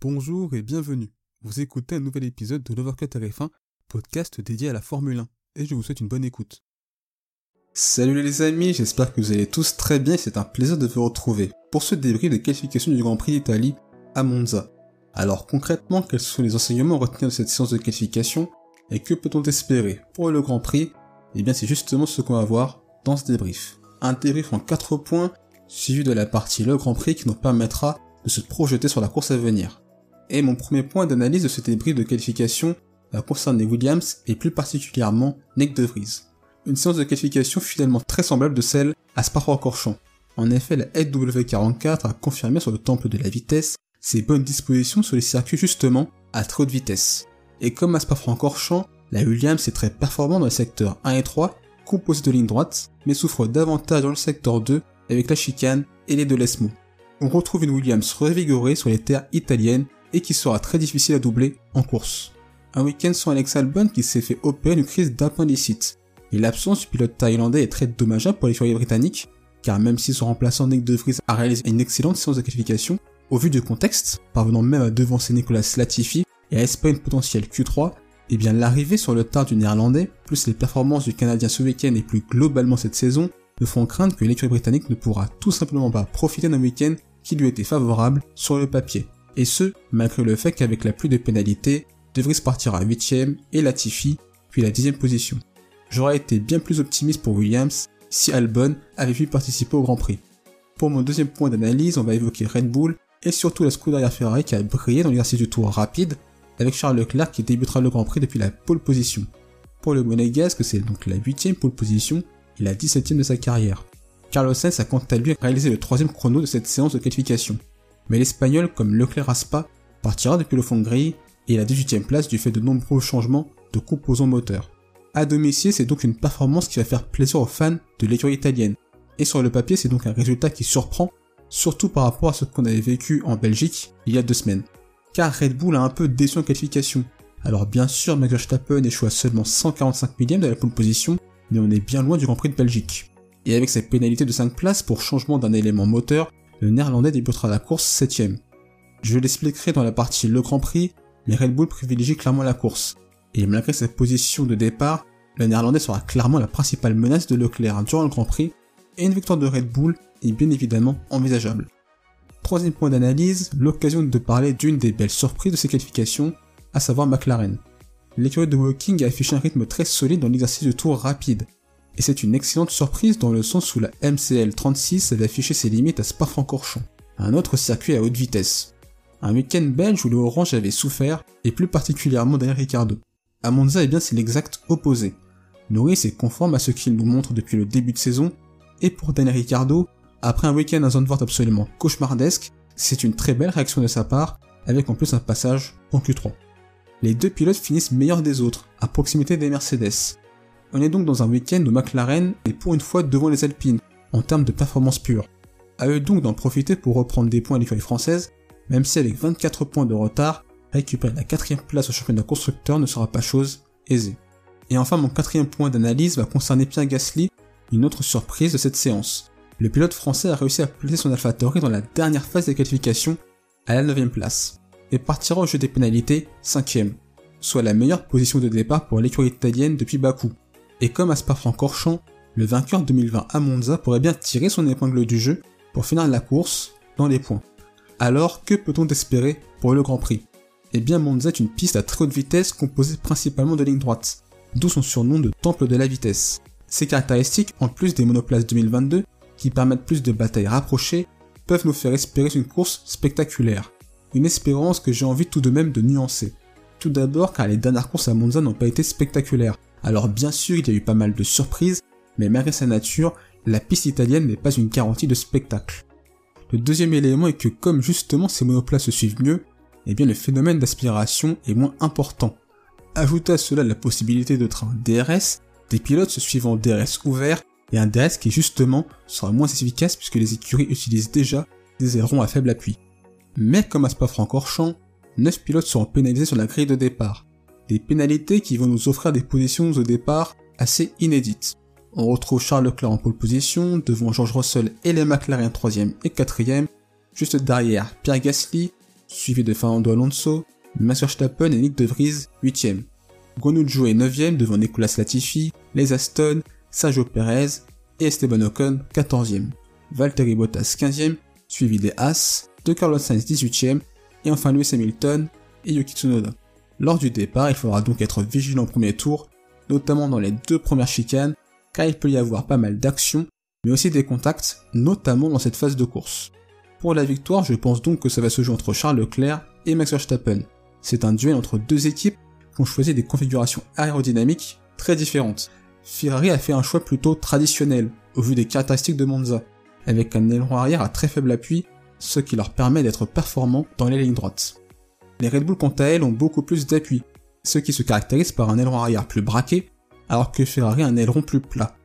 Bonjour et bienvenue. Vous écoutez un nouvel épisode de l'Overcut RF1, podcast dédié à la Formule 1, et je vous souhaite une bonne écoute. Salut les amis, j'espère que vous allez tous très bien c'est un plaisir de vous retrouver pour ce débrief de qualification du Grand Prix d'Italie à Monza. Alors concrètement, quels sont les enseignements à retenir de cette séance de qualification et que peut-on espérer pour le Grand Prix? Eh bien c'est justement ce qu'on va voir dans ce débrief. Un débrief en 4 points, suivi de la partie le Grand Prix qui nous permettra de se projeter sur la course à venir. Et mon premier point d'analyse de ce débrief de qualification va concerner Williams et plus particulièrement Nick De Vries. Une séance de qualification finalement très semblable de celle à Spa-Francorchamps. En effet, la SW44 a confirmé sur le temple de la vitesse ses bonnes dispositions sur les circuits justement à très haute vitesse. Et comme à Spa-Francorchamps, la Williams est très performante dans les secteurs 1 et 3, composés de lignes droites, mais souffre davantage dans le secteur 2 avec la chicane et les deux lesmo. On retrouve une Williams revigorée sur les terres italiennes et qui sera très difficile à doubler en course. Un week-end sans Alex Albon qui s'est fait opérer une crise d'appendicite. Et l'absence du pilote thaïlandais est très dommageable pour l'écurie britannique, car même si son remplaçant Nick De Vries a réalisé une excellente séance de qualification, au vu du contexte, parvenant même à devancer Nicolas Latifi et à espérer une potentielle Q3, et eh bien l'arrivée sur le tard du néerlandais, plus les performances du Canadien ce week-end et plus globalement cette saison, me font craindre que l'écurie britannique ne pourra tout simplement pas profiter d'un week-end qui lui était favorable sur le papier et ce, malgré le fait qu'avec la pluie de pénalités, De Vries partira 8ème et Latifi, puis la 10ème position. J'aurais été bien plus optimiste pour Williams si Albon avait pu participer au Grand Prix. Pour mon deuxième point d'analyse, on va évoquer Red Bull et surtout la Scuderia Ferrari qui a brillé dans l'exercice du tour rapide avec Charles Leclerc qui débutera le Grand Prix depuis la pole position. Pour le Monégasque, c'est donc la 8ème pole position et la 17ème de sa carrière. Carlos Sainz a quant à lui réalisé le troisième chrono de cette séance de qualification mais l'Espagnol comme Leclerc Aspa partira depuis le fond de grille et la 18ème place du fait de nombreux changements de composants moteurs. À domicile, c'est donc une performance qui va faire plaisir aux fans de l'écurie italienne. Et sur le papier, c'est donc un résultat qui surprend, surtout par rapport à ce qu'on avait vécu en Belgique il y a deux semaines. Car Red Bull a un peu déçu en qualification. Alors bien sûr, Max Verstappen échoue à seulement 145 millième de la pole position, mais on est bien loin du Grand Prix de Belgique. Et avec cette pénalité de 5 places pour changement d'un élément moteur, le néerlandais débutera la course 7 Je l'expliquerai dans la partie Le Grand Prix, mais Red Bull privilégie clairement la course. Et malgré cette position de départ, le néerlandais sera clairement la principale menace de Leclerc durant le Grand Prix, et une victoire de Red Bull est bien évidemment envisageable. Troisième point d'analyse, l'occasion de parler d'une des belles surprises de ces qualifications, à savoir McLaren. L'écurie de Woking a affiché un rythme très solide dans l'exercice de tour rapide, et c'est une excellente surprise dans le sens où la MCL 36 avait affiché ses limites à Spa-Francorchamps, un autre circuit à haute vitesse. Un week-end belge où le Orange avait souffert, et plus particulièrement Daniel Ricciardo. À Monza, eh bien, c'est l'exact opposé. Norris est conforme à ce qu'il nous montre depuis le début de saison, et pour Daniel Ricciardo, après un week-end à Zandvoort absolument cauchemardesque, c'est une très belle réaction de sa part, avec en plus un passage en Q3. Les deux pilotes finissent meilleurs des autres, à proximité des Mercedes, on est donc dans un week-end où McLaren est pour une fois devant les Alpines, en termes de performance pure. À eux donc d'en profiter pour reprendre des points à l'écurie française, même si avec 24 points de retard, récupérer la quatrième place au championnat constructeur ne sera pas chose aisée. Et enfin mon quatrième point d'analyse va concerner Pierre Gasly, une autre surprise de cette séance. Le pilote français a réussi à placer son AlphaTauri dans la dernière phase des qualifications à la 9 place, et partira au jeu des pénalités 5ème, soit la meilleure position de départ pour l'écurie italienne depuis Bakou. Et comme à Spa-Francorchamps, le vainqueur 2020 à Monza pourrait bien tirer son épingle du jeu pour finir la course dans les points. Alors, que peut-on espérer pour le Grand Prix? Eh bien, Monza est une piste à très haute vitesse composée principalement de lignes droites, d'où son surnom de Temple de la vitesse. Ces caractéristiques, en plus des monoplaces 2022, qui permettent plus de batailles rapprochées, peuvent nous faire espérer une course spectaculaire. Une espérance que j'ai envie tout de même de nuancer. Tout d'abord car les dernières courses à Monza n'ont pas été spectaculaires, alors bien sûr, il y a eu pas mal de surprises, mais malgré sa nature, la piste italienne n'est pas une garantie de spectacle. Le deuxième élément est que comme justement ces monoplaces se suivent mieux, eh bien le phénomène d'aspiration est moins important. Ajoutez à cela la possibilité de train DRS, des pilotes se suivant DRS ouvert, et un DRS qui justement sera moins efficace puisque les écuries utilisent déjà des ailerons à faible appui. Mais comme à Spa-Francorchamps, 9 pilotes seront pénalisés sur la grille de départ, des pénalités qui vont nous offrir des positions au départ assez inédites. On retrouve Charles Leclerc en pole position, devant George Russell et les McLaren 3ème et 4ème, juste derrière Pierre Gasly, suivi de Fernando Alonso, Max Verstappen et Nick De Vries 8ème. Guanyu est 9ème devant Nicolas Latifi, Les Aston, Sergio Perez et Esteban Ocon 14ème. Valtteri Bottas 15ème, suivi des As, de Carlos Sainz 18ème et enfin Lewis Hamilton et Yuki Tsunoda. Lors du départ, il faudra donc être vigilant au premier tour, notamment dans les deux premières chicanes, car il peut y avoir pas mal d'actions, mais aussi des contacts, notamment dans cette phase de course. Pour la victoire, je pense donc que ça va se jouer entre Charles Leclerc et Max Verstappen. C'est un duel entre deux équipes qui ont choisi des configurations aérodynamiques très différentes. Ferrari a fait un choix plutôt traditionnel, au vu des caractéristiques de Monza, avec un aileron arrière à très faible appui, ce qui leur permet d'être performants dans les lignes droites. Les Red Bull quant à elles ont beaucoup plus d'appui, ce qui se caractérise par un aileron arrière plus braqué, alors que Ferrari a un aileron plus plat.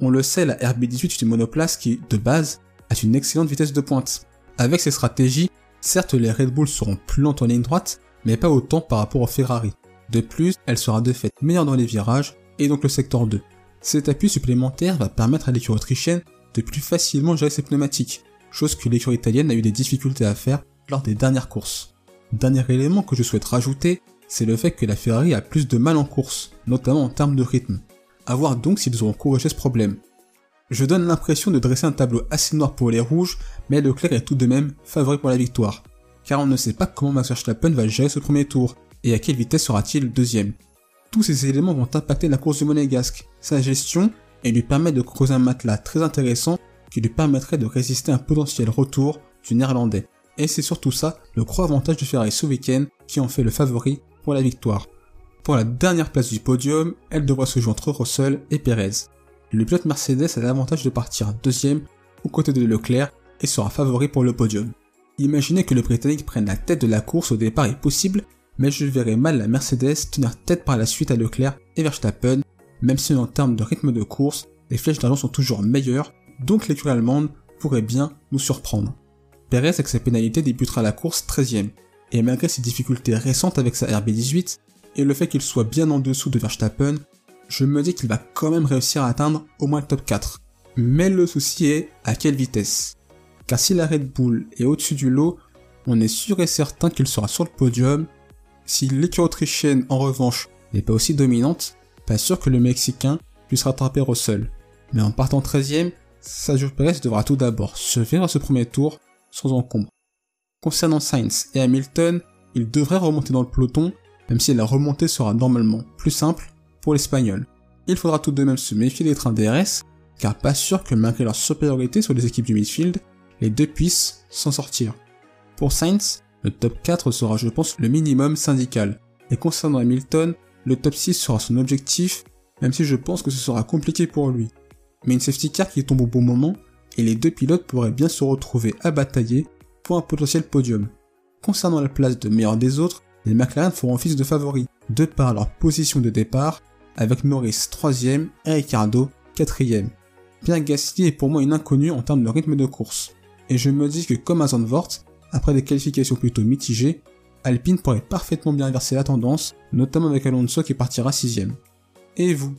On le sait, la RB18 est une monoplace qui, de base, a une excellente vitesse de pointe. Avec ces stratégies, certes les Red Bull seront plus lentes en ligne droite, mais pas autant par rapport au Ferrari. De plus, elle sera de fait meilleure dans les virages, et donc le secteur 2. Cet appui supplémentaire va permettre à l'écurie autrichienne de plus facilement gérer ses pneumatiques, chose que l'écurie italienne a eu des difficultés à faire lors des dernières courses. Dernier élément que je souhaite rajouter, c'est le fait que la Ferrari a plus de mal en course, notamment en termes de rythme. A voir donc s'ils auront corrigé ce problème. Je donne l'impression de dresser un tableau assez noir pour les rouges, mais Leclerc est tout de même favori pour la victoire. Car on ne sait pas comment Max Verstappen va gérer ce premier tour, et à quelle vitesse sera-t-il deuxième. Tous ces éléments vont impacter la course du monégasque, sa gestion, et lui permettre de creuser un matelas très intéressant qui lui permettrait de résister à un potentiel retour du néerlandais. Et c'est surtout ça le gros avantage de Ferrari ce week-end qui en fait le favori pour la victoire. Pour la dernière place du podium, elle devra se jouer entre Russell et Perez. Le pilote Mercedes a l'avantage de partir deuxième aux côtés de Leclerc et sera favori pour le podium. Imaginez que le Britannique prenne la tête de la course au départ est possible, mais je verrai mal la Mercedes tenir tête par la suite à Leclerc et Verstappen, même si en termes de rythme de course, les flèches d'argent sont toujours meilleures, donc l'écurie allemande pourrait bien nous surprendre. Perez avec sa pénalité débutera la course 13ème, et malgré ses difficultés récentes avec sa RB18 et le fait qu'il soit bien en dessous de Verstappen, je me dis qu'il va quand même réussir à atteindre au moins le top 4. Mais le souci est à quelle vitesse Car si la Red Bull est au-dessus du lot, on est sûr et certain qu'il sera sur le podium. Si l'équipe autrichienne en revanche n'est pas aussi dominante, pas sûr que le Mexicain puisse rattraper Russell. Mais en partant 13ème, Sergio Perez devra tout d'abord se faire à ce premier tour sans encombre. Concernant Sainz et Hamilton, ils devraient remonter dans le peloton, même si la remontée sera normalement plus simple pour l'Espagnol. Il faudra tout de même se méfier des trains DRS, car pas sûr que malgré leur supériorité sur les équipes du midfield, les deux puissent s'en sortir. Pour Sainz, le top 4 sera je pense le minimum syndical, et concernant Hamilton, le top 6 sera son objectif, même si je pense que ce sera compliqué pour lui. Mais une safety car qui tombe au bon moment, et les deux pilotes pourraient bien se retrouver à batailler pour un potentiel podium. Concernant la place de meilleur des autres, les McLaren feront office de favoris, de par leur position de départ, avec Norris 3ème et Ricardo 4ème. Pierre Gasly est pour moi une inconnue en termes de rythme de course. Et je me dis que comme à Zandvoort, après des qualifications plutôt mitigées, Alpine pourrait parfaitement bien inverser la tendance, notamment avec Alonso qui partira 6ème. Et vous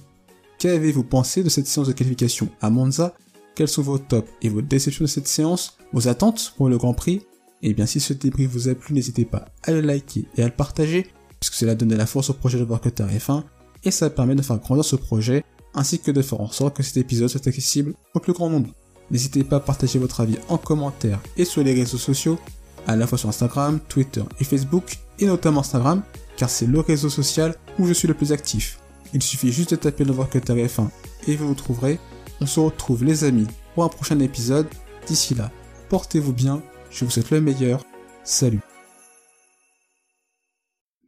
Qu'avez-vous pensé de cette séance de qualification à Monza quels sont vos tops et vos déceptions de cette séance, vos attentes pour le Grand Prix? Et eh bien si ce débrief vous a plu, n'hésitez pas à le liker et à le partager, puisque cela donne de la force au projet de Workutter F1, et ça permet de faire grandir ce projet, ainsi que de faire en sorte que cet épisode soit accessible au plus grand nombre. N'hésitez pas à partager votre avis en commentaire et sur les réseaux sociaux, à la fois sur Instagram, Twitter et Facebook, et notamment Instagram, car c'est le réseau social où je suis le plus actif. Il suffit juste de taper le Workutter F1 et vous vous trouverez on se retrouve les amis pour un prochain épisode. D'ici là, portez-vous bien, je vous souhaite le meilleur. Salut.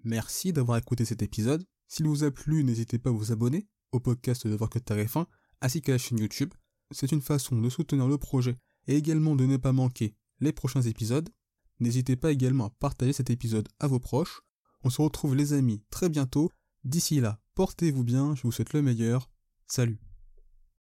Merci d'avoir écouté cet épisode. S'il vous a plu, n'hésitez pas à vous abonner au podcast de Voir que Tarif 1 ainsi qu'à la chaîne YouTube. C'est une façon de soutenir le projet et également de ne pas manquer les prochains épisodes. N'hésitez pas également à partager cet épisode à vos proches. On se retrouve les amis très bientôt. D'ici là, portez-vous bien, je vous souhaite le meilleur. Salut.